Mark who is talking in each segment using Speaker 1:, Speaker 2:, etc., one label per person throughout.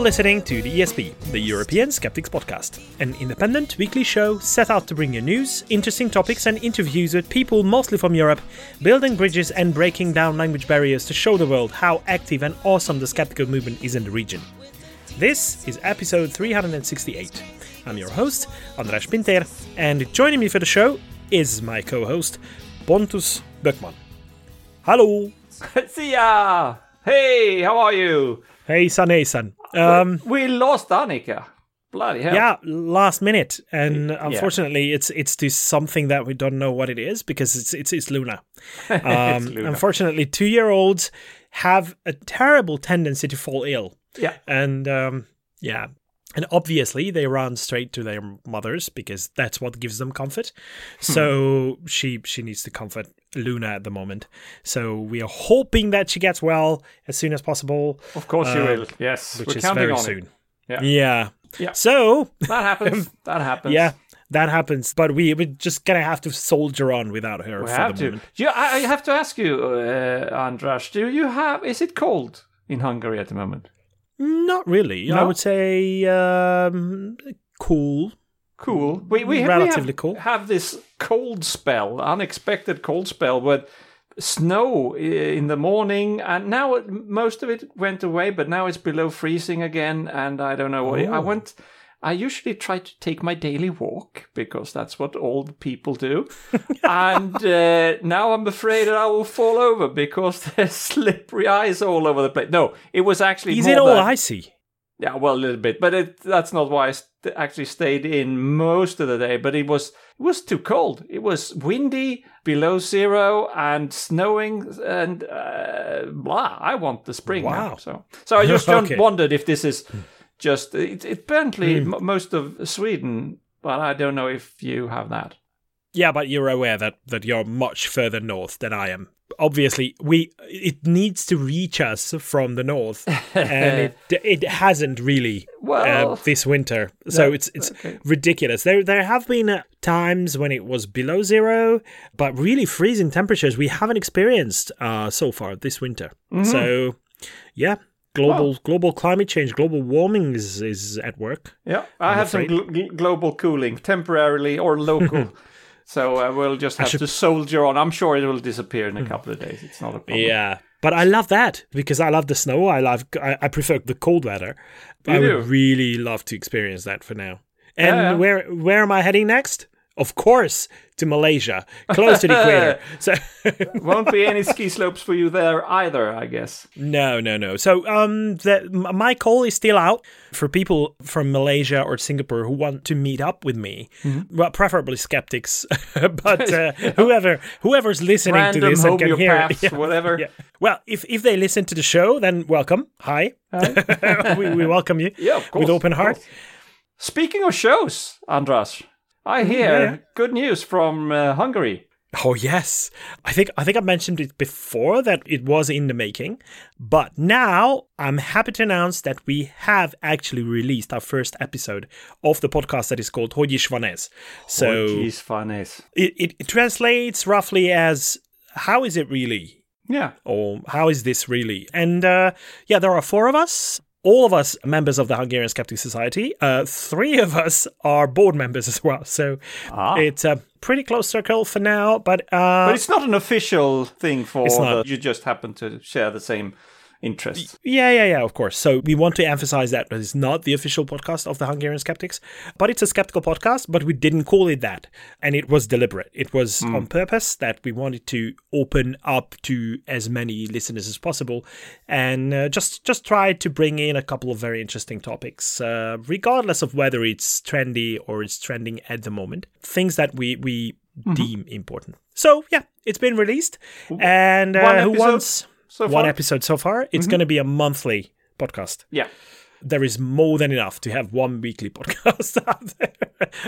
Speaker 1: Listening to the ESP, the European Skeptics Podcast, an independent weekly show set out to bring you news, interesting topics, and interviews with people mostly from Europe, building bridges and breaking down language barriers to show the world how active and awesome the skeptical movement is in the region. This is episode 368. I'm your host, Andras Pinter, and joining me for the show is my co host, Pontus Böckman. Hello!
Speaker 2: See ya! Hey, how are you?
Speaker 1: Hey, son, hey, son. Um,
Speaker 2: we lost Annika. Bloody hell.
Speaker 1: Yeah, last minute, and unfortunately, it's it's to something that we don't know what it is because it's it's, it's Luna. Um,
Speaker 2: It's Luna.
Speaker 1: Unfortunately, two year olds have a terrible tendency to fall ill,
Speaker 2: Yeah.
Speaker 1: and um, yeah, and obviously they run straight to their mothers because that's what gives them comfort.
Speaker 2: Hmm.
Speaker 1: So she she needs to comfort Luna at the moment. So we are hoping that she gets well as soon as possible,
Speaker 2: Of course you
Speaker 1: Uh,
Speaker 2: will. Yes.
Speaker 1: which
Speaker 2: We're
Speaker 1: is very
Speaker 2: on
Speaker 1: soon.
Speaker 2: Yeah.
Speaker 1: Yeah.
Speaker 2: Yeah.
Speaker 1: So
Speaker 2: That happens. that happens.
Speaker 1: yeah, that happens. But we we're just gonna have to soldier on without her
Speaker 2: We
Speaker 1: for
Speaker 2: have
Speaker 1: the
Speaker 2: to.
Speaker 1: moment.
Speaker 2: Yeah, I I have to ask you, uh, Andras, do you have, is it cold in Hungary at the moment?
Speaker 1: Not really. I would say um, cool.
Speaker 2: Cool. We, we,
Speaker 1: Relatively
Speaker 2: we have,
Speaker 1: cool.
Speaker 2: have this cold spell, unexpected cold spell with snow in the morning, and now it, most of it went away, but now it's below freezing again, and I don't know. what I
Speaker 1: Oh.
Speaker 2: went. I usually try to take my daily walk because that's what old people do, and uh, now I'm afraid that I will fall over because there's slippery ice all over the place. No, it was actually
Speaker 1: Is it all
Speaker 2: that-
Speaker 1: icy?
Speaker 2: yeah, well, a little bit, but it, that's not why I actually stayed in most of the day. But it was it was too cold. It was windy, below zero, and snowing, and uh, blah. I want the spring now. So, so I just
Speaker 1: Okay.
Speaker 2: wondered if this is just it, it apparently m- most of Sweden, but I don't know if you have that.
Speaker 1: Yeah, but you're aware that that you're much further north than I am. Obviously, we it needs to reach us from the north, and it it hasn't really
Speaker 2: Well,
Speaker 1: uh, this winter. So
Speaker 2: no,
Speaker 1: it's it's
Speaker 2: okay.
Speaker 1: ridiculous. There there have been uh, times when it was below zero, but really freezing temperatures we haven't experienced uh, so far this winter.
Speaker 2: Mm-hmm.
Speaker 1: So yeah, global global climate change, global warming is is at work.
Speaker 2: Yeah, I have some gl- gl- global cooling, temporarily or local. so uh, we'll just have to soldier on. I'm sure it will disappear in a couple of days. It's not a problem.
Speaker 1: Yeah. But I love that because I love the snow. I love I, I prefer the cold weather. I
Speaker 2: You
Speaker 1: would really love to experience that for now. And
Speaker 2: Yeah, yeah.
Speaker 1: where where am I heading next? Of course, to Malaysia, close to the equator. So
Speaker 2: Won't be any ski slopes for you there either, I guess.
Speaker 1: no, no, no. So um, the, my call is still out for people from Malaysia or Singapore who want to meet up with me.
Speaker 2: Mm-hmm.
Speaker 1: Well, preferably skeptics, but uh, whoever whoever's listening to this and can hear it.
Speaker 2: homeopaths, whatever.
Speaker 1: Yeah. Well, if if they listen to the show, then welcome. Hi. we, we welcome you
Speaker 2: Yeah, of course.
Speaker 1: with open heart.
Speaker 2: Speaking of shows, Andras, I hear
Speaker 1: Mm, yeah.
Speaker 2: good news from uh, Hungary.
Speaker 1: Oh yes, I think I think I mentioned it before that it was in the making, but now I'm happy to announce that we have actually released our first episode of the podcast that is called Vanes. So
Speaker 2: Vanes.
Speaker 1: it, it, it translates roughly as "How is it really?"
Speaker 2: Yeah.
Speaker 1: or "How is this really?" And uh, yeah, there are four of us. All of us members of the Hungarian Skeptic Society. Uh, three of us are board members as well. So
Speaker 2: Ah.
Speaker 1: it's a pretty close circle for now. But, uh,
Speaker 2: But it's not an official thing for the, you just happen to share the same interests.
Speaker 1: Yeah, yeah, yeah, of course. So we want to emphasize that it's not the official podcast of the Hungarian Skeptics, but it's a skeptical podcast, but we didn't call it that. And it was deliberate. It was on purpose that we wanted to open up to as many listeners as possible and uh, just just try to bring in a couple of very interesting topics, uh, regardless of whether it's trendy or it's trending at the moment. Things that we, we deem important. So, yeah, it's been released. And uh,
Speaker 2: One
Speaker 1: who wants
Speaker 2: So
Speaker 1: one episode so far. It's going to be a monthly podcast.
Speaker 2: Yeah.
Speaker 1: There is more than enough to have one weekly podcast out there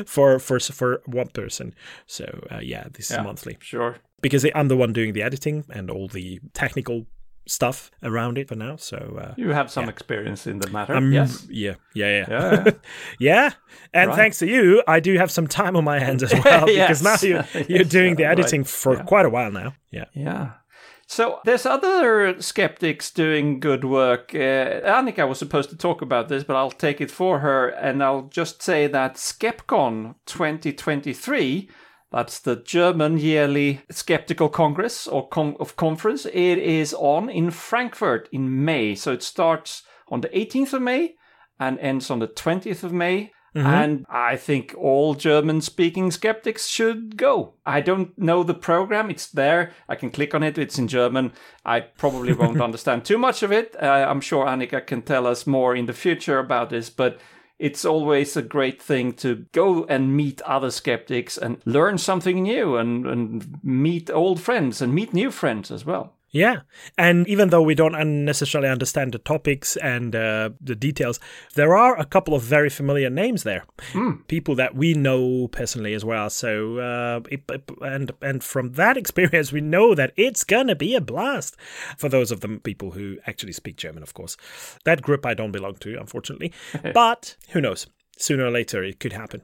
Speaker 1: for for for one person. So uh, yeah, this
Speaker 2: Yeah.
Speaker 1: is monthly
Speaker 2: Sure.
Speaker 1: because I'm the one doing the editing and all the technical stuff around it for now. So uh,
Speaker 2: You have some experience in the matter.
Speaker 1: I'm
Speaker 2: yes.
Speaker 1: yeah yeah yeah
Speaker 2: Yeah.
Speaker 1: yeah. And
Speaker 2: Right.
Speaker 1: thanks to you, I do have some time on my hands as well because now you're you're
Speaker 2: Yes,
Speaker 1: doing the
Speaker 2: right.
Speaker 1: editing for
Speaker 2: Yeah.
Speaker 1: quite a while now. Yeah.
Speaker 2: Yeah. So there's other skeptics doing good work. Uh, Annika was supposed to talk about this, but I'll take it for her, and I'll just say that SkepKon 2023. That's the German yearly skeptical congress or con- of conference. It is on in Frankfurt in May. So it starts on the 18th of May and ends on the 20th of May. Mm-hmm. And I think all German speaking skeptics should go. I don't know the program. It's there. I can click on it. It's in German. I probably won't understand too much of it. Uh, I'm sure Annika can tell us more in the future about this, but it's always a great thing to go and meet other skeptics and learn something new and, and meet old friends and meet new friends as well.
Speaker 1: Yeah. And even though we don't necessarily understand the topics and uh, the details, there are a couple of very familiar names there. Mm. People that we know personally as well. So, uh, it, and, and from that experience, we know that it's going to be a blast for those of the people who actually speak German, of course. That group I don't belong to, unfortunately. but who knows? Sooner or later, it could happen.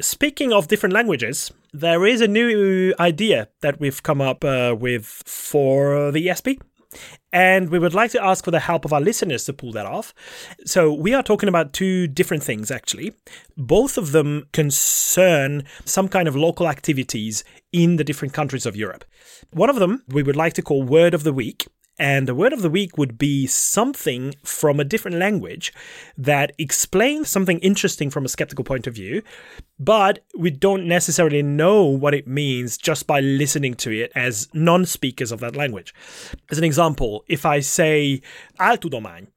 Speaker 1: Speaking of different languages, there is a new idea that we've come up uh, with for the ESP. And we would like to ask for the help of our listeners to pull that off. So, we are talking about two different things, actually. Both of them concern some kind of local activities in the different countries of Europe. One of them we would like to call Word of the Week, and the word of the week would be something from a different language that explains something interesting from a skeptical point of view, but we don't necessarily know what it means just by listening to it as non speakers of that language. As an example, if I say áltudomány,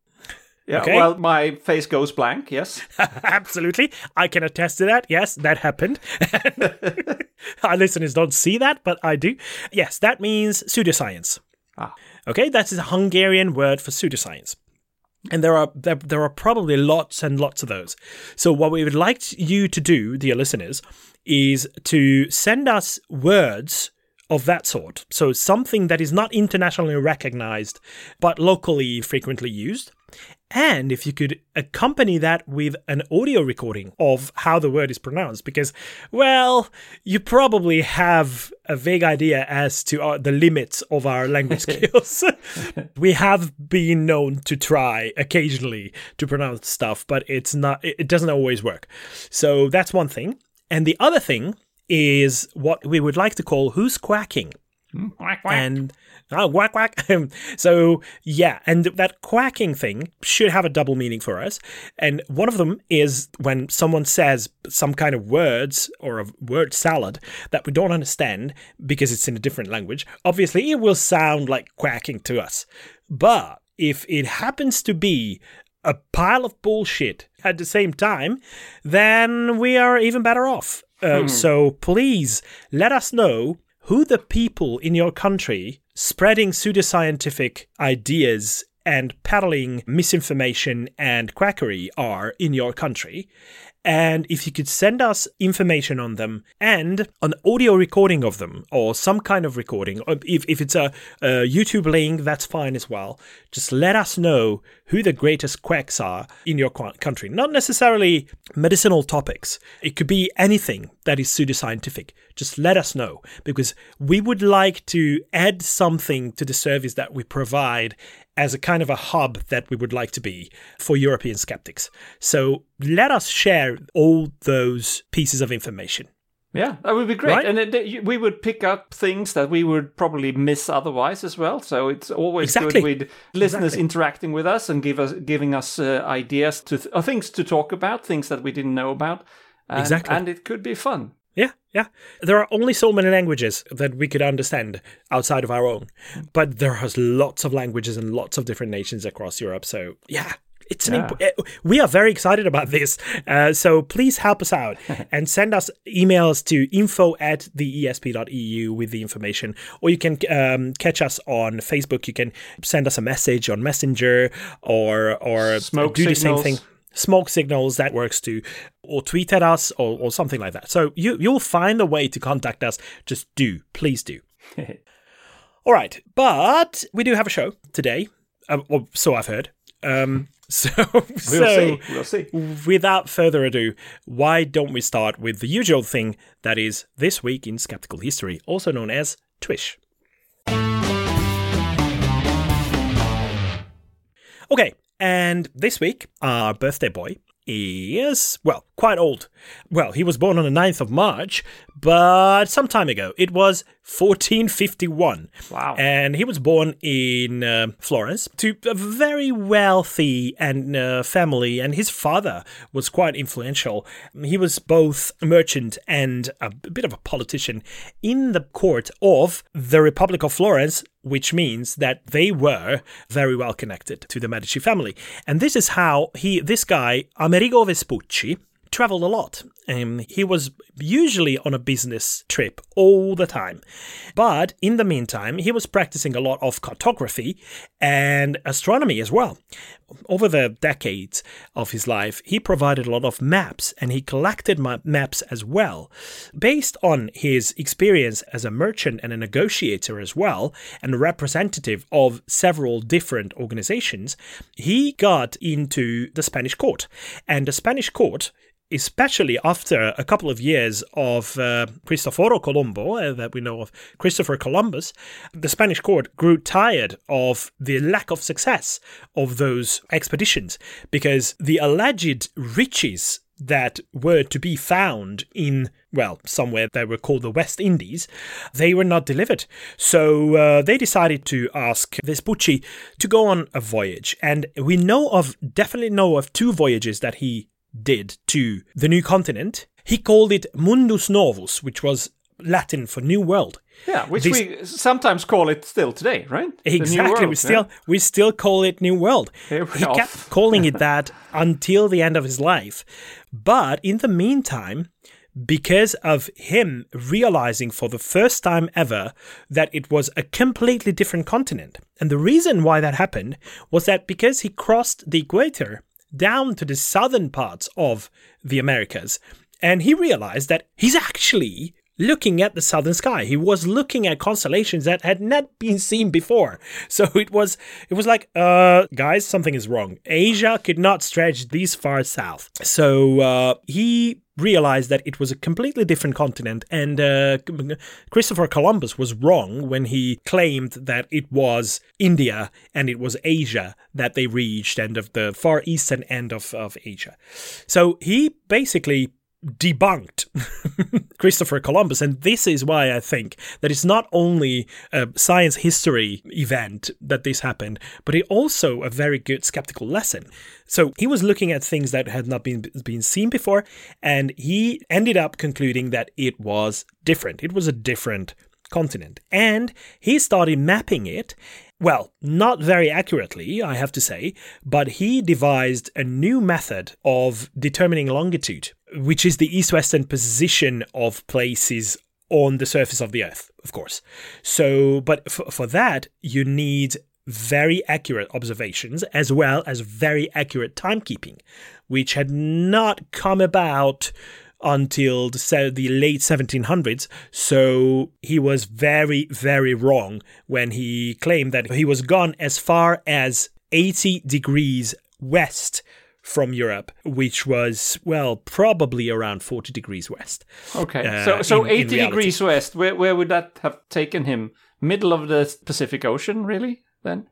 Speaker 2: yeah, okay. well, my face goes blank, yes.
Speaker 1: Absolutely. I can attest to that. Yes, that happened. Our listeners don't see that, but I do. Yes, that means pseudoscience. Ah. Okay, that is a Hungarian word for pseudoscience. And there are there, there are probably lots and lots of those. So what we would like you to do, dear listeners, is to send us words of that sort. So something that is not internationally recognized but locally frequently used. And if you could accompany that with an audio recording of how the word is pronounced, because, well, you probably have a vague idea as to our, the limits of our language skills. we have been known to try occasionally to pronounce stuff, but it's not, it doesn't always work. So that's one thing. And the other thing is what we would like to call who's quacking.
Speaker 2: Mm, quack, quack.
Speaker 1: And oh, quack, quack. so, yeah, and that quacking thing should have a double meaning for us. And one of them is when someone says some kind of words or a word salad that we don't understand because it's in a different language. Obviously, it will sound like quacking to us. But if it happens to be a pile of bullshit at the same time, then we are even better off. Uh, hmm. So please let us know who the people in your country spreading pseudoscientific ideas and peddling misinformation and quackery are in your country. And if you could send us information on them and an audio recording of them or some kind of recording, if, if it's a, a YouTube link, that's fine as well. Just let us know who the greatest quacks are in your country. Not necessarily medicinal topics, it could be anything that is pseudoscientific. Just let us know because we would like to add something to the service that we provide as a kind of a hub that we would like to be for European skeptics. So let us share all those pieces of information.
Speaker 2: Yeah, that would be great. Right? And it, we would pick up things that we would probably miss otherwise as well. So it's always exactly. good with listeners exactly. interacting with us and give us giving us uh, ideas to th- things to talk about, things that we didn't know about. And, exactly. And it could be fun.
Speaker 1: Yeah, yeah. There are only so many languages that we could understand outside of our own, but there are lots of languages and lots of different nations across Europe. So, yeah, it's yeah. Imp- eh, we are very excited about this. Uh, so please help us out and send us emails to info at theesp.eu with the information. Or you can um, catch us on Facebook. You can send us a message on Messenger or or
Speaker 2: Smoke
Speaker 1: do
Speaker 2: signals.
Speaker 1: the same thing smoke signals that works too or tweet at us or, or something like that so you you'll find a way to contact us just do please do all right but we do have a show today um, or so i've heard um, so,
Speaker 2: we'll so see. We'll see.
Speaker 1: Without further ado, why don't we start with the usual thing that is this week in skeptical history, also known as Twish. Okay, and this week, our birthday boy is, well, quite old. Well, he was born on the 9th of March, but some time ago. It was 1451.
Speaker 2: Wow.
Speaker 1: And he was born in uh, Florence to a very wealthy and uh, family, and his father was quite influential. He was both a merchant and a bit of a politician in the court of the Republic of Florence, which means that they were very well connected to the Medici family. And this is how he, this guy, Amerigo Vespucci, traveled a lot. Um, he was usually on a business trip all the time. But in the meantime, he was practicing a lot of cartography and astronomy as well. Over the decades of his life, he provided a lot of maps and he collected maps as well. Based on his experience as a merchant and a negotiator as well, and representative of several different organizations, he got into the Spanish court. And the Spanish court especially after a couple of years of uh, Cristoforo Colombo, uh, that we know of Christopher Columbus, the Spanish court grew tired of the lack of success of those expeditions because the alleged riches that were to be found in, well, somewhere that were called the West Indies, they were not delivered. So uh, they decided to ask Vespucci to go on a voyage. And we know of, definitely know of two voyages that he did to the new continent. He called it Mundus Novus, which was Latin for New World.
Speaker 2: Yeah, which this, we sometimes call it still today, right?
Speaker 1: Exactly. we still yeah. we still call it New World. He off. kept calling it that until the end of his life. But in the meantime, because of him realizing for the first time ever that it was a completely different continent. And the reason why that happened was that because he crossed the equator down to the southern parts of the Americas. And he realized that he's actually looking at the southern sky. He was looking at constellations that had not been seen before. So it was it was like, uh, guys, something is wrong. Asia could not stretch this far south. So uh, he realized that it was a completely different continent, and uh, Christopher Columbus was wrong when he claimed that it was India and it was Asia that they reached, and of the far eastern end of, of Asia. So he basically debunked Christopher Columbus. And this is why I think that it's not only a science history event that this happened, but it also a very good skeptical lesson. So he was looking at things that had not been, been seen before, and he ended up concluding that it was different. It was a different continent. And he started mapping it well, not very accurately, I have to say, but he devised a new method of determining longitude, which is the east western position of places on the surface of the Earth, of course. So, but for, for that, you need very accurate observations as well as very accurate timekeeping, which had not come about until the, the late 1700s. So he was very, very wrong when he claimed that he was gone as far as 80 degrees west from Europe, which was well probably around forty degrees west.
Speaker 2: Okay, uh, so so in, eighty in degrees west. Where where would that have taken him? Middle of the Pacific Ocean, really? Then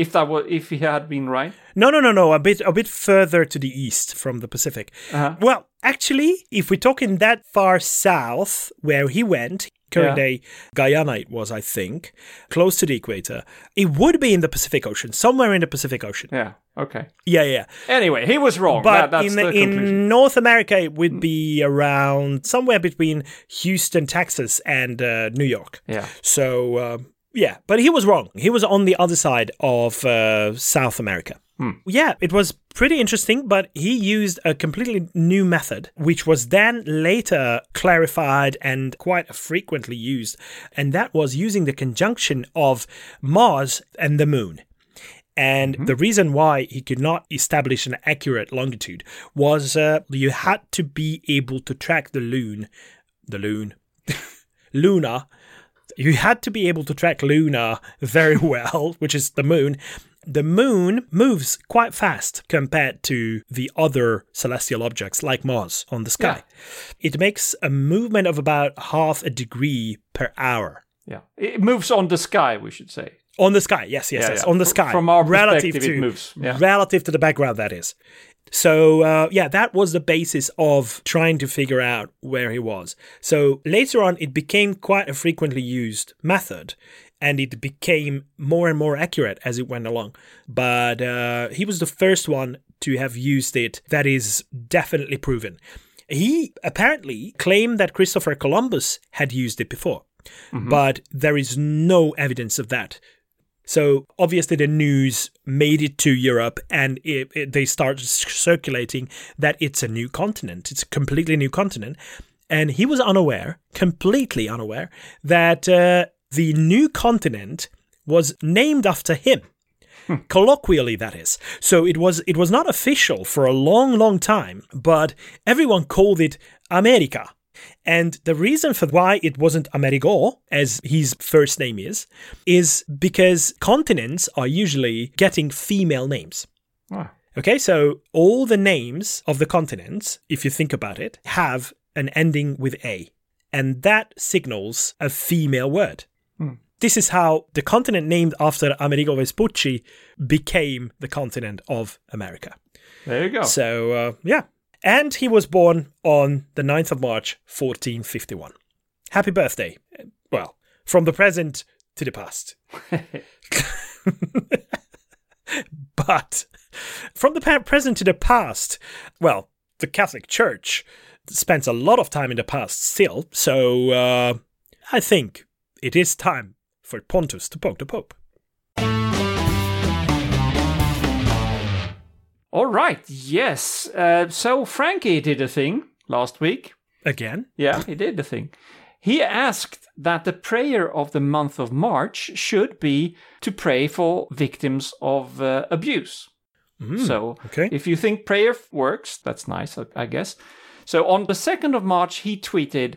Speaker 2: if that was if he had been right?
Speaker 1: No no no no a bit a bit further to the east from the pacific. Uh-huh. well actually if we're talking that far south where he went current yeah. day guyana it was i think close to the equator it would be in the pacific ocean somewhere in the pacific ocean.
Speaker 2: Yeah okay.
Speaker 1: Yeah yeah
Speaker 2: anyway he was wrong.
Speaker 1: But
Speaker 2: that,
Speaker 1: in, in north america it would be around somewhere between houston texas and uh, new york.
Speaker 2: Yeah.
Speaker 1: So uh, yeah, but he was wrong. He was on the other side of uh, South America.
Speaker 2: Hmm.
Speaker 1: Yeah, it was pretty interesting, but he used a completely new method, which was then later clarified and quite frequently used. And that was using the conjunction of Mars and the moon. And mm-hmm. the reason why he could not establish an accurate longitude was uh, you had to be able to track the loon, the loon, Luna you had to be able to track Luna very well, which is the moon. The moon moves quite fast compared to the other celestial objects like Mars on the sky. Yeah. It makes a movement of about half a degree per hour.
Speaker 2: Yeah. It moves on the sky, we should say
Speaker 1: On the sky, yes, yes,
Speaker 2: Yeah,
Speaker 1: yes.
Speaker 2: yeah.
Speaker 1: On the sky.
Speaker 2: from our
Speaker 1: relative
Speaker 2: perspective, it
Speaker 1: to
Speaker 2: moves. Yeah.
Speaker 1: relative to the background. That is. So uh, yeah, that was the basis of trying to figure out where he was. So later on, it became quite a frequently used method, and it became more and more accurate as it went along. But uh, he was the first one to have used it. That is definitely proven. He apparently claimed that Christopher Columbus had used it before, but there is no evidence of that. So obviously the news made it to Europe, and it, it, they started circulating that it's a new continent. It's a completely new continent, and he was unaware, completely unaware, that uh, the new continent was named after him. Colloquially, that is. So it was it was not official for a long, long time, but everyone called it America. And the reason for why it wasn't Amerigo, as his first name is, is because continents are usually getting female names.
Speaker 2: Ah.
Speaker 1: Okay, so all the names of the continents, if you think about it, have an ending with A, and that signals a female word. This is how the continent named after Amerigo Vespucci became the continent of America.
Speaker 2: There you go.
Speaker 1: So, uh, yeah. And he was born on the 9th of March, 1451. Happy birthday. Well, from the present to the past. but from the present to the past, well, the Catholic Church spends a lot of time in the past still. So, uh, I think it is time for Pontus to poke the Pope.
Speaker 2: All right. Yes. Uh, so Frankie did a thing last week.
Speaker 1: Again?
Speaker 2: Yeah, he did the thing. He asked that the prayer of the month of March should be to pray for victims of uh, abuse. so,
Speaker 1: okay.
Speaker 2: if you think prayer works, that's nice, I- I guess. So, on the 2nd of March, he tweeted,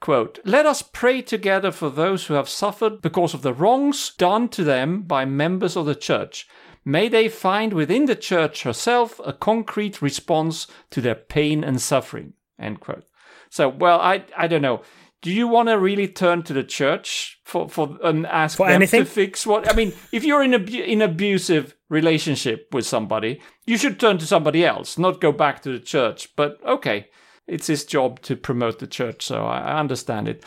Speaker 2: quote, Let us pray together for those who have suffered because of the wrongs done to them by members of the church. May they find within the church herself a concrete response to their pain and suffering. End quote. So, well, I I don't know. Do you want to really turn to the church for for and ask
Speaker 1: For
Speaker 2: them
Speaker 1: anything?
Speaker 2: to fix what? I mean, if you're in a in abusive relationship with somebody, you should turn to somebody else, not go back to the church. But okay, it's his job to promote the church, so I, I understand it.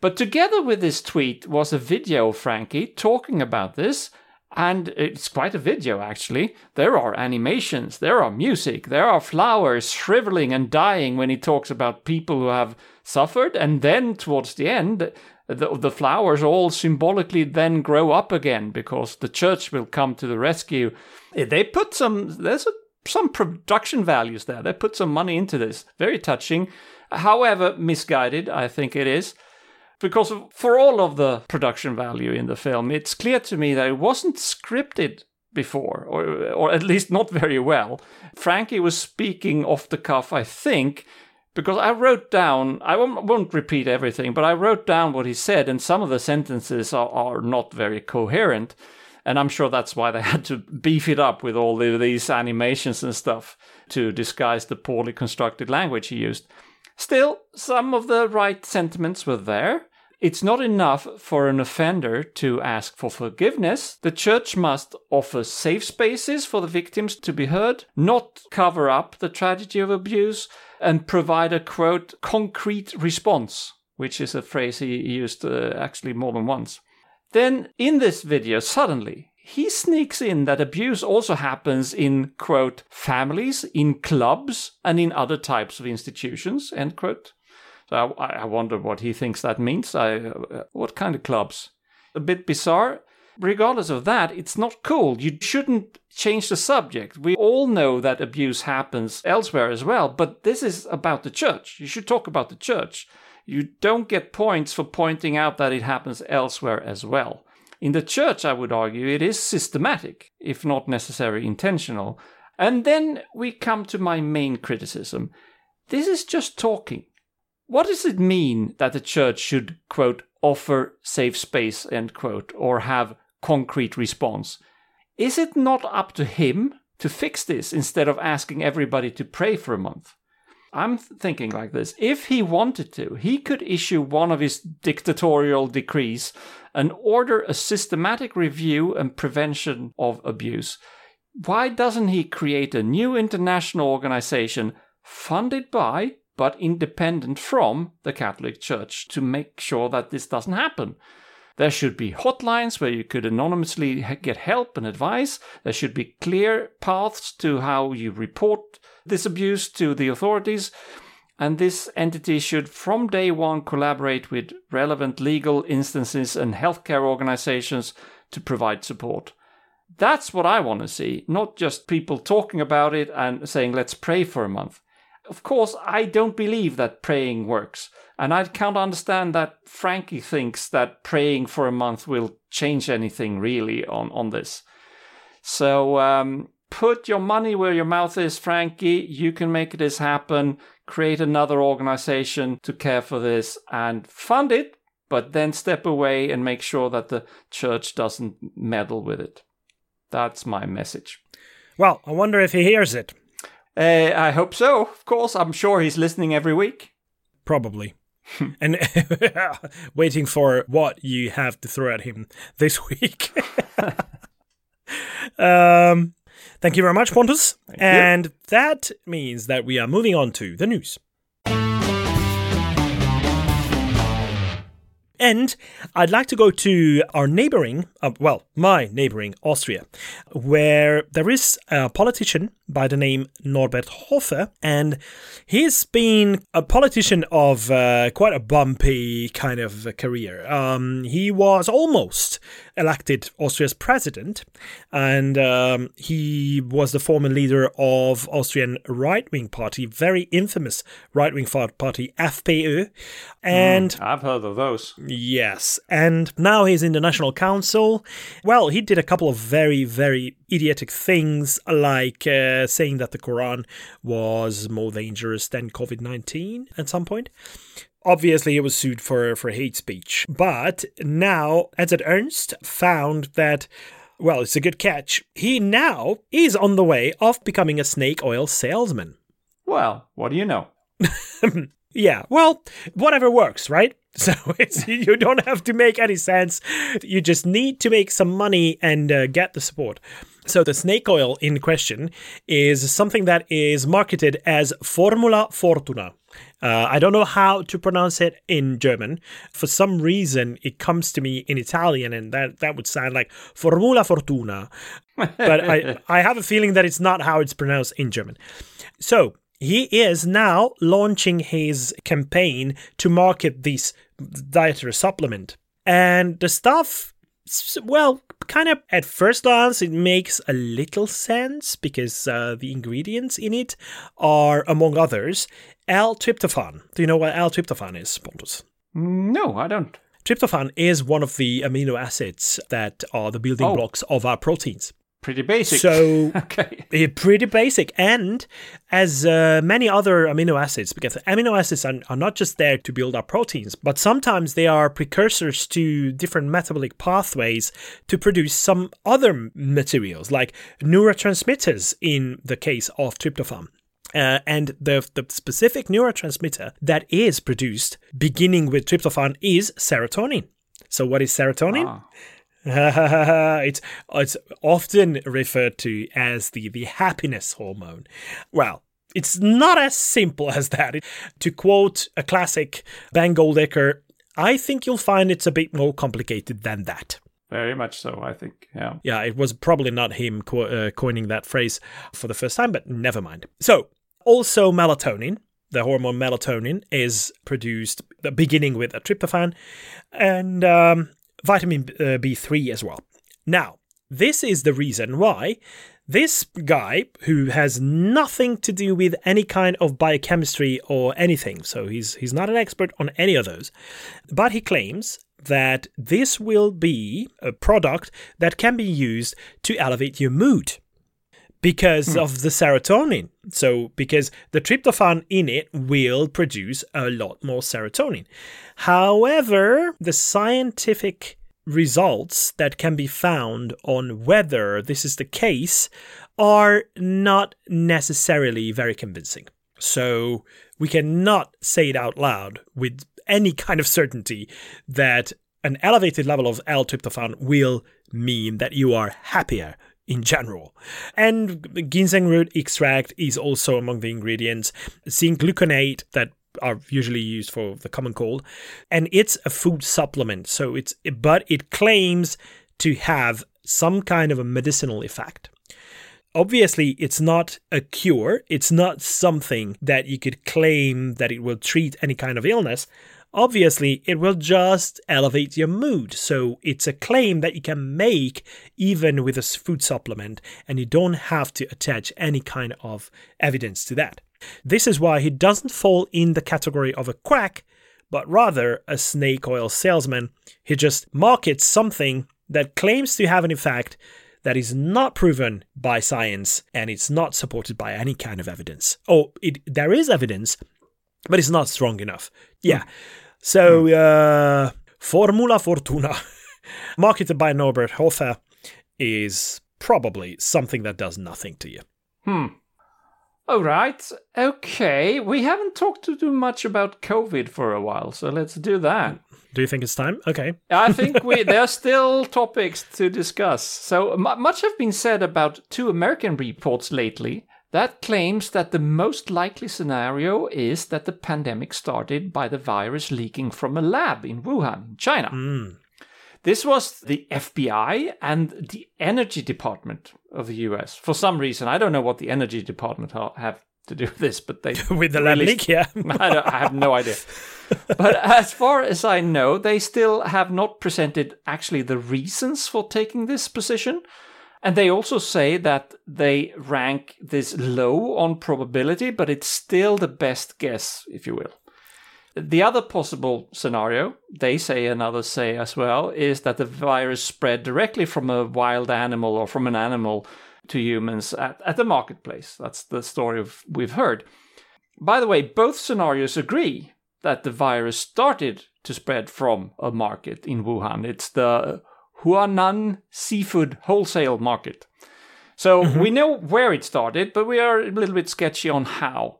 Speaker 2: But together with this tweet was a video Frankie talking about this, and it's quite a video actually. There are animations, there are music, there are flowers shriveling and dying when he talks about people who have suffered, and then towards the end, the, the flowers all symbolically then grow up again because the church will come to the rescue. Eh, They put some, there's a, some production values there. They put some money into this. Very touching. However, misguided, I think it is because for all of the production value in the film, it's clear to me that it wasn't scripted before, or or at least not very well. Frankie was speaking off the cuff, I think, because I wrote down. I won't, repeat everything, but I wrote down what he said, and some of the sentences are, are not very coherent. And I'm sure that's why they had to beef it up with all the, these animations and stuff to disguise the poorly constructed language he used. Still, some of the right sentiments were there. It's not enough for an offender to ask for forgiveness. The church must offer safe spaces for the victims to be heard, not cover up the tragedy of abuse, and provide a quote, concrete response, which is a phrase he used uh, actually more than once. Then, in this video, suddenly, he sneaks in that abuse also happens in, quote, families, in clubs, and in other types of institutions, end quote. So I, I wonder what he thinks that means. I, uh, what kind of clubs? A bit bizarre. Regardless of that, it's not cool. You shouldn't change the subject. We all know that abuse happens elsewhere as well, but this is about the church. You should talk about the church. You don't get points for pointing out that it happens elsewhere as well. In the church, I would argue, it is systematic, if not necessarily intentional. And then we come to my main criticism. This is just talking. What does it mean that the church should, quote, offer safe space, end quote, or have concrete response? Is it not up to him to fix this instead of asking everybody to pray for a month? I'm thinking like this. If he wanted to, he could issue one of his dictatorial decrees and order a systematic review and prevention of abuse. Why doesn't he create a new international organization funded by but independent from the Catholic Church to make sure that this doesn't happen? There should be hotlines where you could anonymously get help and advice. There should be clear paths to how you report this abuse to the authorities. And this entity should from day one collaborate with relevant legal instances and healthcare organizations to provide support. That's what I want to see, not just people talking about it and saying, let's pray for a month. Of course, I don't believe that praying works. And I can't understand that Frankie thinks that praying for a month will change anything really on, on this. So um, put your money where your mouth is, Frankie. You can make this happen. Create another organization to care for this and fund it, but then step away and make sure that the church doesn't meddle with it. That's my message.
Speaker 1: Well, I wonder if he hears it.
Speaker 2: Uh, I hope so. Of course, I'm sure he's listening every week.
Speaker 1: Probably. and waiting for what you have to throw at him this week. um, thank you very much, Pontus.
Speaker 2: Thank
Speaker 1: and you. that means that we are moving on to the news. And I'd like to go to our neighboring, uh, well, my neighboring Austria, where there is a politician by the name Norbert Hofer, and he's been a politician of uh, quite a bumpy kind of career. Um, he was almost elected Austria's president, and um, he was the former leader of Austrian right-wing party, very infamous right-wing party FPÖ, and
Speaker 2: mm, I've heard of those.
Speaker 1: Yes, and now he's in the National Council. Well, he did a couple of very, very idiotic things, like uh, saying that the Quran was more dangerous than COVID 19 at some point. Obviously, he was sued for, for hate speech. But now, Edzard Ernst found that well, it's a good catch. He now is on the way of becoming a snake oil salesman.
Speaker 2: Well, what do you know?
Speaker 1: yeah, well, whatever works, right? So it's you don't have to make any sense. You just need to make some money and uh, get the support. So the snake oil in question is something that is marketed as Formula Fortuna. Uh, I don't know how to pronounce it in German. For some reason, it comes to me in Italian, and that, that would sound like Formula Fortuna. but I, I have a feeling that it's not how it's pronounced in German. So he is now launching his campaign to market this dietary supplement. And the stuff, well, kind of at first glance, it makes a little sense because uh, the ingredients in it are, among others, L-tryptophan. Do you know what L-tryptophan is, Pontus?
Speaker 2: No, I don't.
Speaker 1: Tryptophan is one of the amino acids that are the building oh. blocks of our proteins.
Speaker 2: Pretty basic.
Speaker 1: So,
Speaker 2: okay.
Speaker 1: pretty basic. And as uh, many other amino acids, because amino acids are, are not just there to build up proteins, but sometimes they are precursors to different metabolic pathways to produce some other materials, like neurotransmitters in the case of tryptophan. Uh, and the, the specific neurotransmitter that is produced beginning with tryptophan is serotonin. So, what is serotonin? Ah. it's it's often referred to as the the happiness hormone. Well, it's not as simple as that. To quote a classic Ben Goldacre, I think you'll find it's a bit more complicated than that.
Speaker 2: Very much so, I think. Yeah.
Speaker 1: Yeah, it was probably not him co- uh, coining that phrase for the first time, but never mind. So, also melatonin, the hormone melatonin, is produced beginning with a tryptophan, and um, vitamin uh, B3 as well. Now, this is the reason why this guy, who has nothing to do with any kind of biochemistry or anything, so he's he's not an expert on any of those, but he claims that this will be a product that can be used to elevate your mood because hmm. of the serotonin. So, because the tryptophan in it will produce a lot more serotonin. However, the scientific results that can be found on whether this is the case are not necessarily very convincing. So we cannot say it out loud with any kind of certainty that an elevated level of L-tryptophan will mean that you are happier in general. And ginseng root extract is also among the ingredients. Zinc gluconate that are usually used for the common cold, and it's a food supplement. So it's but it claims to have some kind of a medicinal effect. Obviously, it's not a cure. It's not something that you could claim that it will treat any kind of illness. Obviously, it will just elevate your mood. So it's a claim that you can make even with a food supplement, and you don't have to attach any kind of evidence to that. This is why he doesn't fall in the category of a quack, but rather a snake oil salesman. He just markets something that claims to have an effect that is not proven by science and it's not supported by any kind of evidence. Oh, it, there is evidence, but it's not strong enough. Yeah. Mm. So, mm. uh, Formula Fortuna, marketed by Norbert Hofer, is probably something that does nothing to you.
Speaker 2: Hmm. All right. Okay. We haven't talked too much about COVID for a while, so let's do that.
Speaker 1: Do you think it's time? Okay.
Speaker 2: I think we there are still topics to discuss. So m- much have been said about two American reports lately that claims that the most likely scenario is that the pandemic started by the virus leaking from a lab in Wuhan, China.
Speaker 1: Mm.
Speaker 2: This was the FBI and the Energy Department of the US. For some reason, I don't know what the Energy Department have to do with this, but they
Speaker 1: with the lab leak, yeah.
Speaker 2: I, I have no idea. but as far as I know, they still have not presented actually the reasons for taking this position. And they also say that they rank this low on probability, but it's still the best guess, if you will. The other possible scenario, they say and others say as well, is that the virus spread directly from a wild animal or from an animal to humans at, at the marketplace. That's the story of, we've heard. By the way, both scenarios agree that the virus started to spread from a market in Wuhan. It's the Huanan seafood wholesale market. So mm-hmm. we know where it started, but we are a little bit sketchy on how.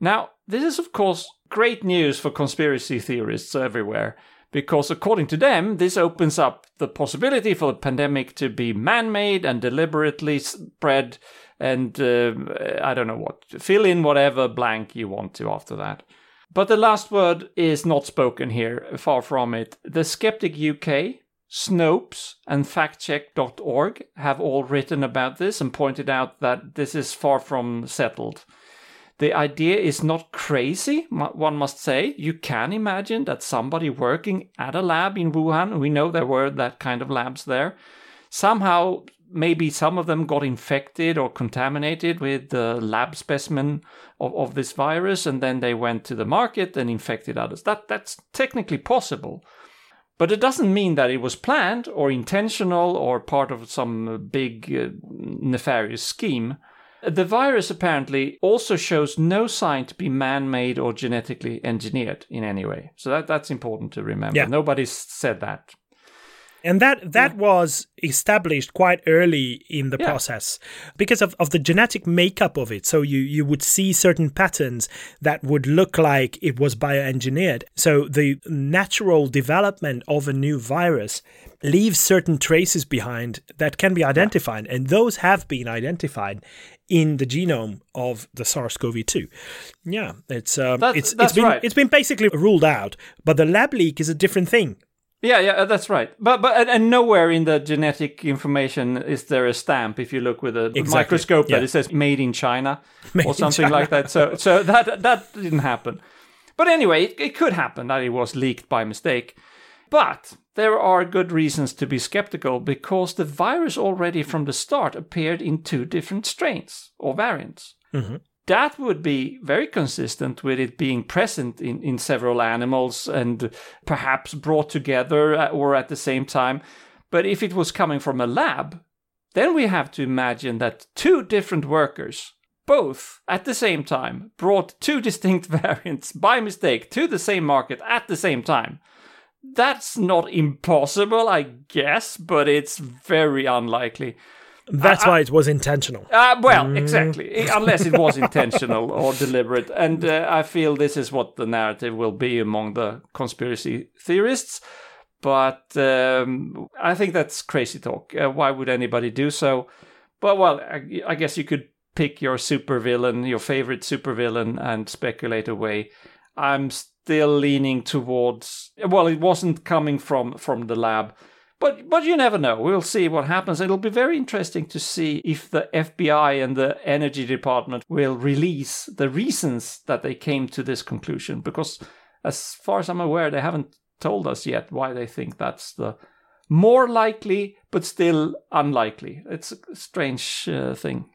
Speaker 2: Now, this is, of course, great news for conspiracy theorists everywhere, because according to them, this opens up the possibility for the pandemic to be man made and deliberately spread, and uh, I don't know what. Fill in whatever blank you want to after that. But the last word is not spoken here, far from it. The Skeptic UK, Snopes, and FactCheck.org have all written about this and pointed out that this is far from settled. The idea is not crazy, one must say. You can imagine that somebody working at a lab in Wuhan, we know there were that kind of labs there, somehow maybe some of them got infected or contaminated with the lab specimen of, of this virus, and then they went to the market and infected others. That that's technically possible. But it doesn't mean that it was planned or intentional or part of some big uh, nefarious scheme. The virus apparently also shows no sign to be man made or genetically engineered in any way. So that, that's important to remember. Yeah. Nobody's said that.
Speaker 1: And that that yeah. was established quite early in the yeah. process because of, of the genetic makeup of it. So you, you would see certain patterns that would look like it was bioengineered. So the natural development of a new virus leaves certain traces behind that can be identified, and those have been identified in the genome of the SARS-CoV-2. Yeah, it's um, that's, it's
Speaker 2: that's
Speaker 1: it's been
Speaker 2: right.
Speaker 1: it's been basically ruled out, but the lab leak is a different thing.
Speaker 2: Yeah, yeah, uh, that's right. But but and nowhere in the genetic information is there a stamp if you look with a exactly. microscope yeah. that it says "made in China" made or something China. like that. So so that that didn't happen. But anyway, it, it could happen that it was leaked by mistake. But there are good reasons to be skeptical because the virus already from the start appeared in two different strains or variants.
Speaker 1: Mm-hmm.
Speaker 2: That would be very consistent with it being present in, in several animals and perhaps brought together uh, or at the same time. But if it was coming from a lab, then we have to imagine that two different workers, both at the same time, brought two distinct variants by mistake to the same market at the same time. That's not impossible, I guess, but it's very unlikely.
Speaker 1: That's why it was intentional.
Speaker 2: Uh, well, exactly. Unless it was intentional or deliberate. And uh, I feel this is what the narrative will be among the conspiracy theorists. But um, I think that's crazy talk. Uh, why would anybody do so? But, well, I, I guess you could pick your supervillain, your favorite supervillain, and speculate away. I'm still leaning towards. Well, it wasn't coming from from the lab, but but you never know. We'll see what happens. It'll be very interesting to see if the FBI and the Energy Department will release the reasons that they came to this conclusion. Because as far as I'm aware, they haven't told us yet why they think that's the more likely, but still unlikely. It's a strange uh, thing.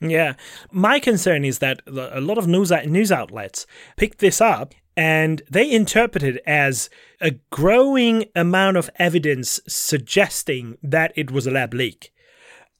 Speaker 1: Yeah. My concern is that a lot of news news outlets picked this up and they interpret it as a growing amount of evidence suggesting that it was a lab leak.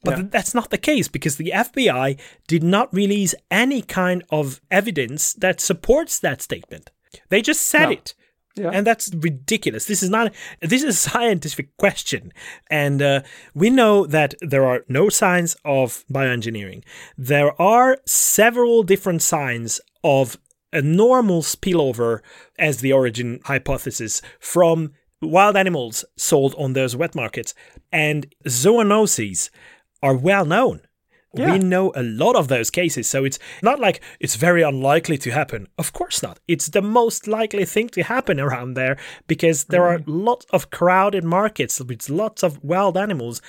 Speaker 1: But yeah. that's not the case because the FBI did not release any kind of evidence that supports that statement. They just said no. it. Yeah. And that's ridiculous. This is not this is a scientific question. And uh, we know that there are no signs of bioengineering. There are several different signs of a normal spillover as the origin hypothesis from wild animals sold on those wet markets. And zoonoses are well known. Yeah. We know a lot of those cases, so it's not like it's very unlikely to happen. Of course not. It's the most likely thing to happen around there because there mm-hmm. are lots of crowded markets with lots of wild animals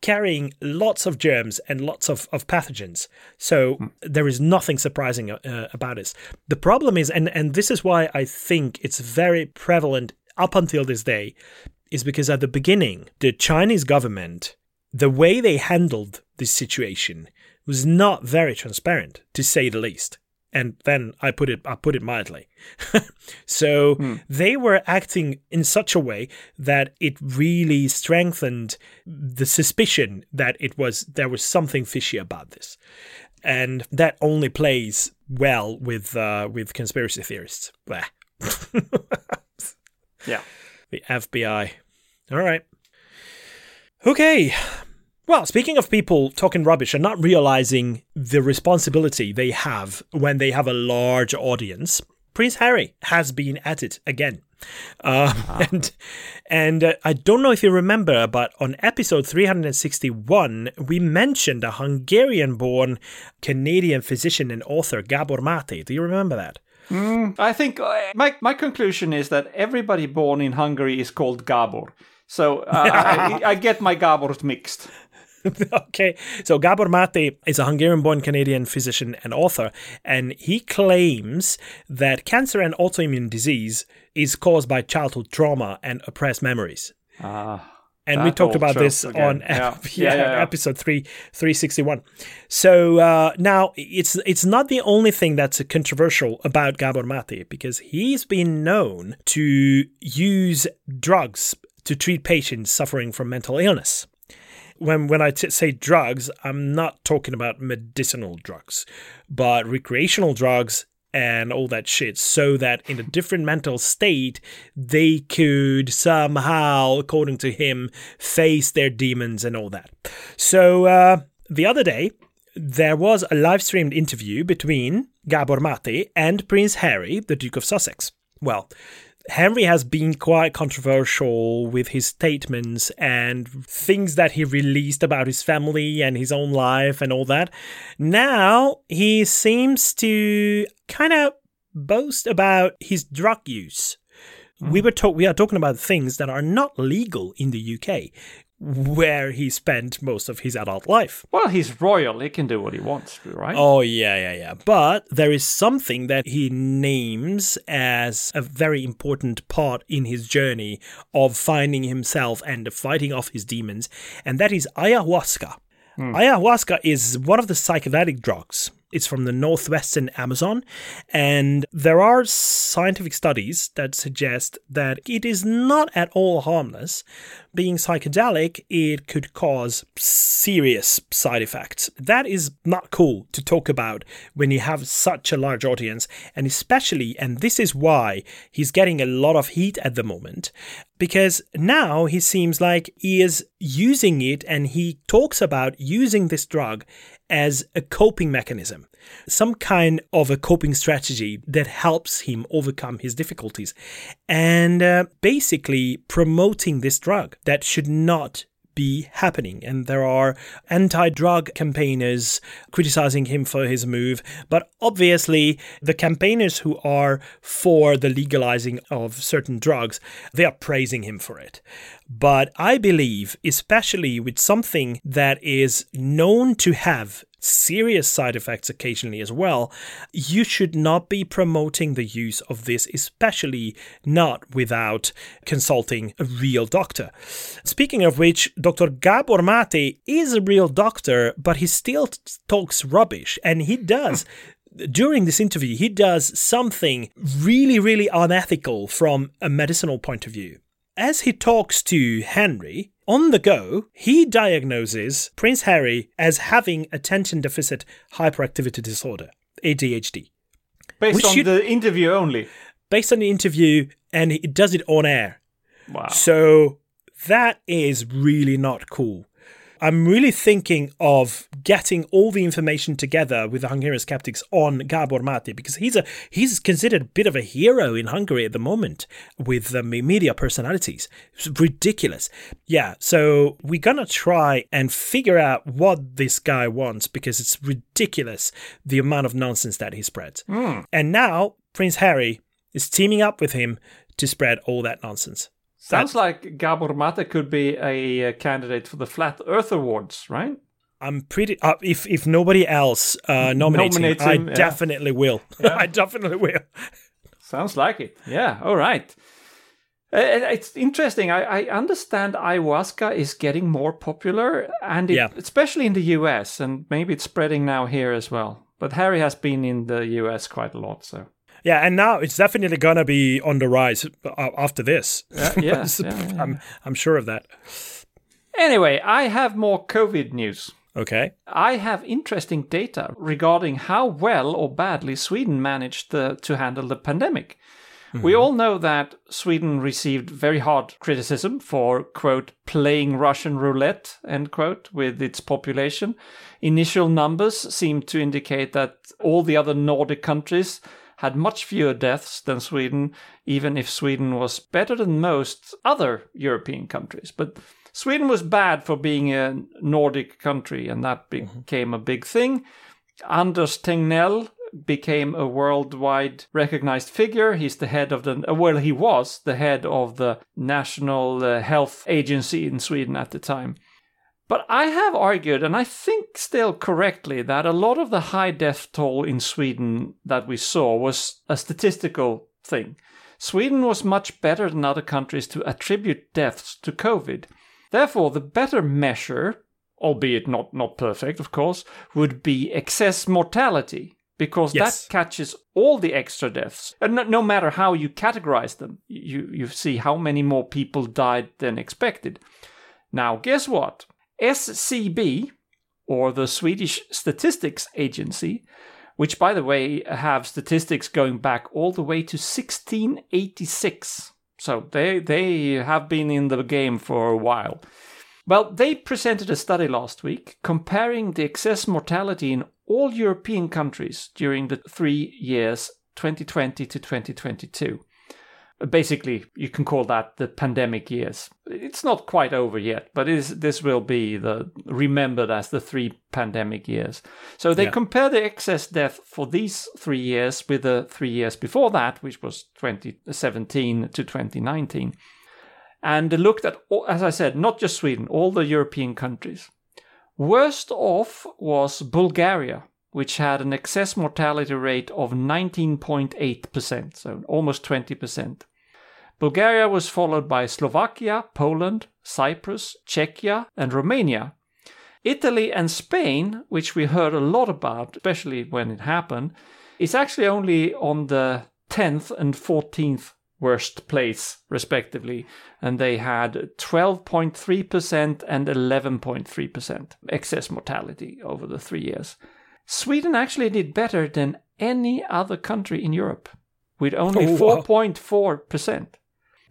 Speaker 1: carrying lots of germs and lots of, of pathogens. So mm. there is nothing surprising uh, about this. The problem is, and, and this is why I think it's very prevalent up until this day, is because at the beginning, the Chinese government the way they handled this situation was not very transparent, to say the least. And then I put it I put it mildly. so hmm. they were acting in such a way that it really strengthened the suspicion that it was there was something fishy about this. And that only plays well with uh, with conspiracy theorists.
Speaker 2: yeah.
Speaker 1: The FBI. All right. Okay. Well, speaking of people talking rubbish and not realizing the responsibility they have when they have a large audience, Prince Harry has been at it again. Uh. And and uh, I don't know if you remember, but on episode 361, we mentioned a Hungarian born Canadian physician and author, Gabor Mate. Do you remember that?
Speaker 2: Mm, I think uh, my, my conclusion is that everybody born in Hungary is called Gabor. So uh, I, I, get my Gabors mixed.
Speaker 1: okay, so Gabor Mate is a Hungarian born Canadian physician and author, and he claims that cancer and autoimmune disease is caused by childhood trauma and oppressed memories.
Speaker 2: Ah.
Speaker 1: and we talked about this again. on yeah. yeah, yeah, episode 3 361 so uh, now it's it's not the only thing that's controversial about Gabor Mate because he's been known to use drugs to treat patients suffering from mental illness when when I t- say drugs, I'm not talking about medicinal drugs, but recreational drugs and all that shit, so that in a different mental state, they could somehow, according to him, face their demons and all that. So uh, the other day, there was a live streamed interview between Gabor Mate and Prince Harry, the Duke of Sussex. Well, Henry has been quite controversial with his statements and things that he released about his family and his own life and all that. Now he seems to kind of boast about his drug use. Mm. We were talk- we are talking about things that are not legal in the UK where he spent most of his adult life.
Speaker 2: Well, he's royal. He can do what he wants, right?
Speaker 1: Oh, yeah, yeah, yeah. But there is something that he names as a very important part in his journey of finding himself and fighting off his demons, and that is ayahuasca. Hmm. Ayahuasca is one of the psychedelic drugs It's from the northwestern Amazon. And there are scientific studies that suggest that it is not at all harmless. Being psychedelic, it could cause serious side effects. That is not cool to talk about when you have such a large audience. And especially, and this is why he's getting a lot of heat at the moment, because now he seems like he is using it and he talks about using this drug as a coping mechanism, some kind of a coping strategy that helps him overcome his difficulties, and uh, basically promoting this drug that should not be happening. And there are anti drug campaigners criticizing him for his move. But obviously, the campaigners who are for the legalizing of certain drugs, they are praising him for it. But I believe, especially with something that is known to have serious side effects occasionally as well, you should not be promoting the use of this, especially not without consulting a real doctor. Speaking of which, Dr. Gabor Mate is a real doctor, but he still talks rubbish, and he does. during this interview, he does something really, really unethical from a medicinal point of view. As he talks to Henry, on the go, he diagnoses Prince Harry as having attention deficit hyperactivity disorder, ADHD.
Speaker 2: Based on the interview only.
Speaker 1: Based on the interview, and he does it on air.
Speaker 2: Wow.
Speaker 1: So that is really not cool. I'm really thinking of getting all the information together with the Hungarian skeptics on Gabor Mate because he's a he's considered a bit of a hero in Hungary at the moment with the media personalities. It's ridiculous. Yeah, so we're gonna try and figure out what this guy wants because it's ridiculous the amount of nonsense that he spreads.
Speaker 2: Mm.
Speaker 1: And now Prince Harry is teaming up with him to spread all that nonsense.
Speaker 2: Sounds like Gabor Mate could be a, a, candidate for the Flat Earth Awards, right?
Speaker 1: I'm pretty. Uh, if if nobody else uh, nominates him, him, I yeah. definitely will. Yeah. I definitely will.
Speaker 2: Sounds like it. Yeah. All right. Uh, it's interesting. I, I, understand ayahuasca is getting more popular, and it, yeah. especially in the US, and maybe it's spreading now here as well. But Harry has been in the US quite a lot, so
Speaker 1: yeah, and now it's definitely gonna be on the rise uh, after this.
Speaker 2: Yeah, yeah, yeah,
Speaker 1: I'm I'm sure of that.
Speaker 2: Anyway, I have more COVID news.
Speaker 1: Okay.
Speaker 2: I have interesting data regarding how well or badly Sweden managed the, to handle the pandemic. Mm-hmm. We all know that Sweden received very hard criticism for, quote, playing Russian roulette, end quote, with its population. Initial numbers seem to indicate that all the other Nordic countries had much fewer deaths than Sweden, even if Sweden was better than most other European countries. But Sweden was bad for being a Nordic country, and that mm-hmm. became a big thing. Anders Tegnell became a worldwide recognized figure. He's the head of the, well, he was the head of the National uh, Health Agency in Sweden at the time. But I have argued, and I think still correctly, that a lot of the high death toll in Sweden that we saw was a statistical thing. Sweden was much better than other countries to attribute deaths to COVID. Therefore, the better measure, albeit not, not perfect, of course, would be excess mortality, because yes. that catches all the extra deaths. And no, no matter how you categorize them, you, you see how many more people died than expected. Now, guess what? SCB, or the Swedish Statistics Agency, which, by the way, have statistics going back all the way to 1686. So they, they have been in the game for a while. Well, they presented a study last week comparing the excess mortality in all European countries during the three years 2020 to 2022 basically you can call that the pandemic years it's not quite over yet but this will be the remembered as the three pandemic years so they yeah. compare the excess death for these three years with the three years before that which was 2017 to 2019 and looked at as i said not just sweden all the european countries worst off was bulgaria which had an excess mortality rate of 19.8%, so almost 20%. Bulgaria was followed by Slovakia, Poland, Cyprus, Czechia, and Romania. Italy and Spain, which we heard a lot about, especially when it happened, is actually only on the 10th and 14th worst place, respectively. And they had 12.3% and 11.3% excess mortality over the three years. Sweden actually did better than any other country in Europe, with only
Speaker 1: Oh, wow.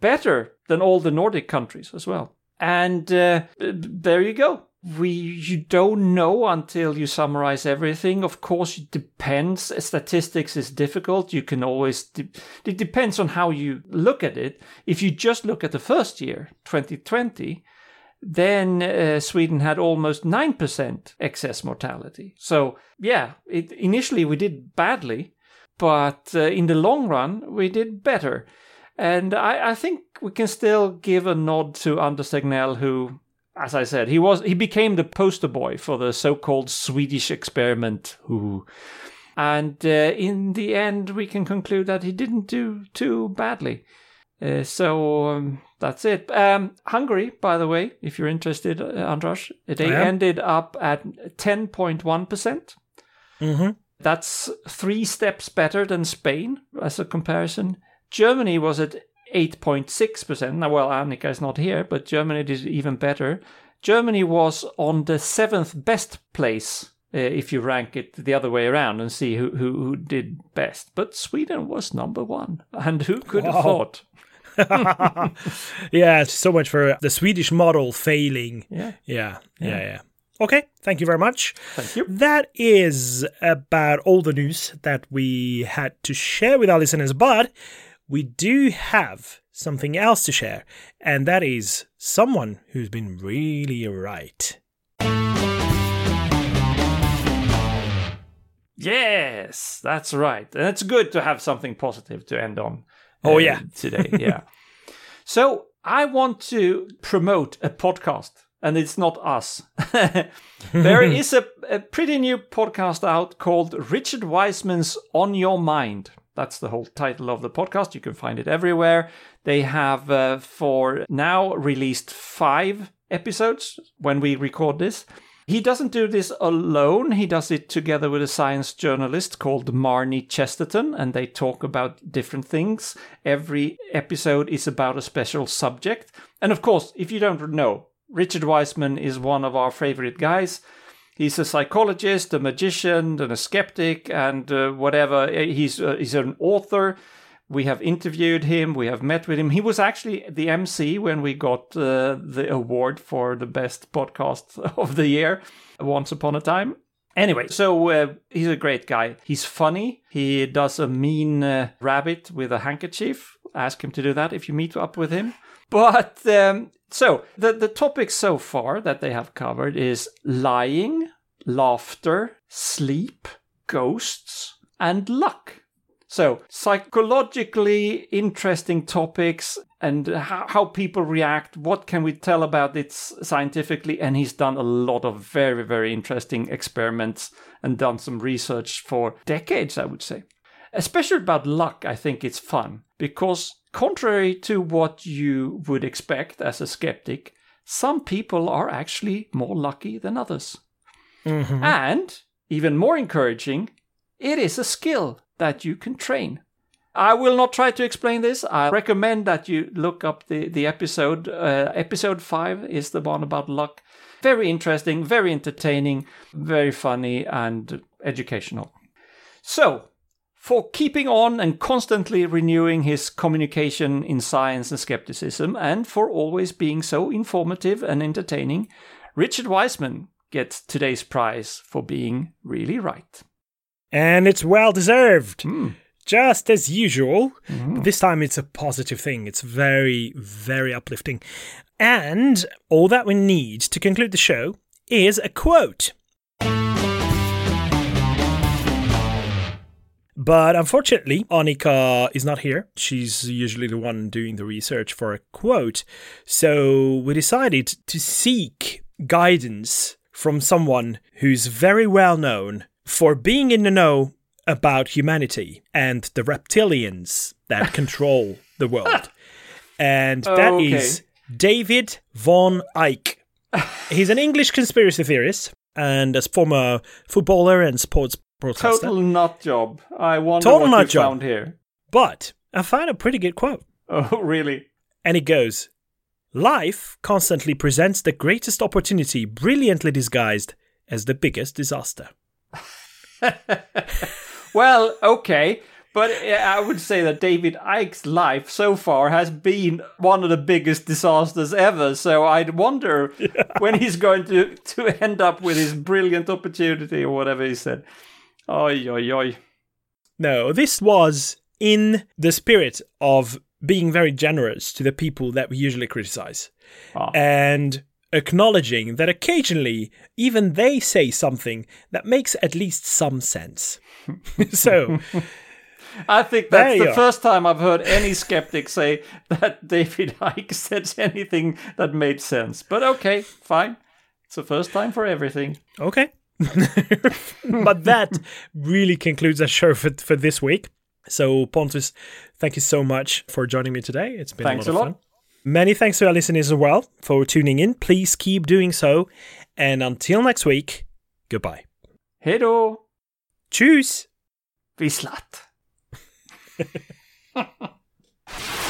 Speaker 2: 4.4%. Better than all the Nordic countries as well. And uh, there you go. We you don't know until you summarize everything. Of course, it depends. Statistics is difficult. You can always. De- it depends on how you look at it. If you just look at the first year, 2020, then uh, Sweden had almost 9% excess mortality. So, yeah, it, initially we did badly, but uh, in the long run, we did better. And I, I think we can still give a nod to Anders Tegnell, who, as I said, he was he became the poster boy for the so-called Swedish experiment. Who, and uh, in the end, we can conclude that he didn't do too badly. Uh, so um, that's it. Um, Hungary, by the way, if you're interested, uh, Andras, they
Speaker 1: I
Speaker 2: ended up at 10.1 percent.
Speaker 1: Mm-hmm.
Speaker 2: That's three steps better than Spain as a comparison. Germany was at 8.6%. Now, well, Annika is not here, but Germany did even better. Germany was on the seventh best place uh, if you rank it the other way around and see who, who, who did best. But Sweden was number one. And who could have thought?
Speaker 1: yeah, so much for the Swedish model failing.
Speaker 2: Yeah.
Speaker 1: Yeah, yeah, yeah. Okay, thank you very much.
Speaker 2: Thank you.
Speaker 1: That is about all the news that we had to share with our listeners, but we do have something else to share, and that is someone who's been really right.
Speaker 2: Yes, that's right. And it's good to have something positive to end on.
Speaker 1: Oh,
Speaker 2: uh,
Speaker 1: yeah.
Speaker 2: today, yeah. so I want to promote a podcast, and it's not us. there is a, a pretty new podcast out called Richard Wiseman's On Your Mind. That's the whole title of the podcast. You can find it everywhere. They have, uh, for now, released five episodes when we record this. He doesn't do this alone. He does it together with a science journalist called Marnie Chesterton, and they talk about different things. Every episode is about a special subject. And of course, if you don't know, Richard Wiseman is one of our favorite guys. He's a psychologist, a magician, and a skeptic, and uh, whatever. He's uh, he's an author. We have interviewed him. We have met with him. He was actually the MC when we got uh, the award for the best podcast of the year once upon a time. Anyway, so uh, he's a great guy. He's funny. He does a mean uh, rabbit with a handkerchief. Ask him to do that if you meet up with him. But um, so the the topics so far that they have covered is lying, laughter, sleep, ghosts, and luck. So, psychologically interesting topics and how, how people react. What can we tell about it scientifically? And he's done a lot of very, very interesting experiments and done some research for decades, I would say. Especially about luck, I think it's fun because, contrary to what you would expect as a skeptic, some people are actually more lucky than others. And, even more encouraging, it is a skill that you can train. I will not try to explain this. I recommend that you look up the, the episode. Uh, episode 5 is the one about luck. Very interesting, very entertaining, very funny, and educational. So, for keeping on and constantly renewing his communication in science and skepticism, and for always being so informative and entertaining, Richard Wiseman gets today's prize for being really right.
Speaker 1: And it's well deserved.
Speaker 2: Hmm.
Speaker 1: Just as usual. But this time it's a positive thing. It's very, very uplifting. And all that we need to conclude the show is a quote. But unfortunately, Annika is not here. She's usually the one doing the research for a quote. So we decided to seek guidance from someone who's very well known for being in the know about humanity and the reptilians that control the world. And that is
Speaker 2: Okay.
Speaker 1: David Vaughan Icke. He's an English conspiracy theorist and as former footballer and sports
Speaker 2: Total nut job. I wonder
Speaker 1: Total
Speaker 2: what
Speaker 1: nut
Speaker 2: you
Speaker 1: job.
Speaker 2: found here.
Speaker 1: But I found a pretty good quote.
Speaker 2: Oh, really?
Speaker 1: And it goes Life constantly presents the greatest opportunity, brilliantly disguised as the biggest disaster.
Speaker 2: Well, okay. But I would say that David Icke's life so far has been one of the biggest disasters ever. So I'd wonder when he's going to, to end up with his brilliant opportunity or whatever he said. Oi, oi, oi.
Speaker 1: No, this was in the spirit of being very generous to the people that we usually criticize
Speaker 2: Ah.
Speaker 1: and acknowledging that occasionally even they say something that makes at least some sense. so,
Speaker 2: I think that's the
Speaker 1: are.
Speaker 2: first time I've heard any skeptic say that David Icke said anything that made sense. But okay, fine. It's the first time for everything.
Speaker 1: okay. but that really concludes our show for, for this week. So, Pontus, thank you so much for joining me today. It's been
Speaker 2: Thanks
Speaker 1: a
Speaker 2: a
Speaker 1: lot of
Speaker 2: lot.
Speaker 1: fun. Many thanks to our listeners as well for tuning in. Please keep doing so. And until next week, goodbye.
Speaker 2: Hej då!
Speaker 1: Tschüss!
Speaker 2: Visslat!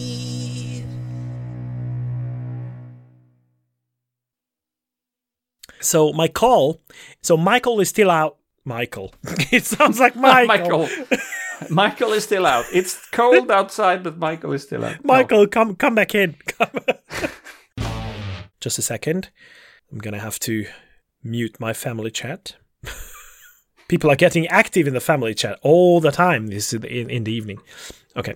Speaker 1: So my call, so Michael is still out. Michael, it sounds like Michael.
Speaker 2: Michael. Michael is still out. It's cold outside, but Michael is still out. No.
Speaker 1: Michael, come come back in. Come. Just a second. I'm gonna have to mute my family chat. People are getting active in the family chat all the time. This is in, in the evening. Okay.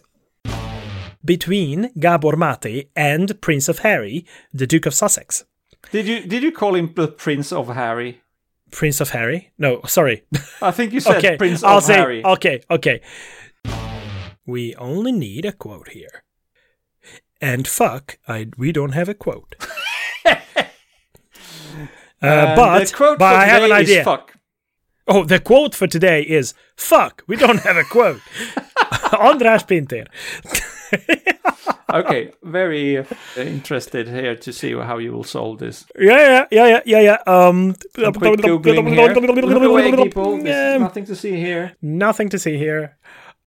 Speaker 1: Between Gabor Mate and Prince of Harry, the Duke of Sussex.
Speaker 2: Did you did you call him the Prince of Harry?
Speaker 1: Prince of Harry? No, sorry.
Speaker 2: I think you said
Speaker 1: okay,
Speaker 2: Prince
Speaker 1: I'll
Speaker 2: of
Speaker 1: say.
Speaker 2: Harry.
Speaker 1: Okay, okay. We only need a quote here. And fuck, I we don't have a quote. uh, but
Speaker 2: quote
Speaker 1: but I have an idea.
Speaker 2: fuck.
Speaker 1: Oh, the quote for today is fuck. We don't have a quote. Andras Pinter.
Speaker 2: Okay, very uh, interested here to see how you will solve this.
Speaker 1: Yeah, yeah, yeah, yeah, yeah. Um,
Speaker 2: quick googling here. Look away, people. There's
Speaker 1: Um,
Speaker 2: nothing to see here.
Speaker 1: Nothing to see here.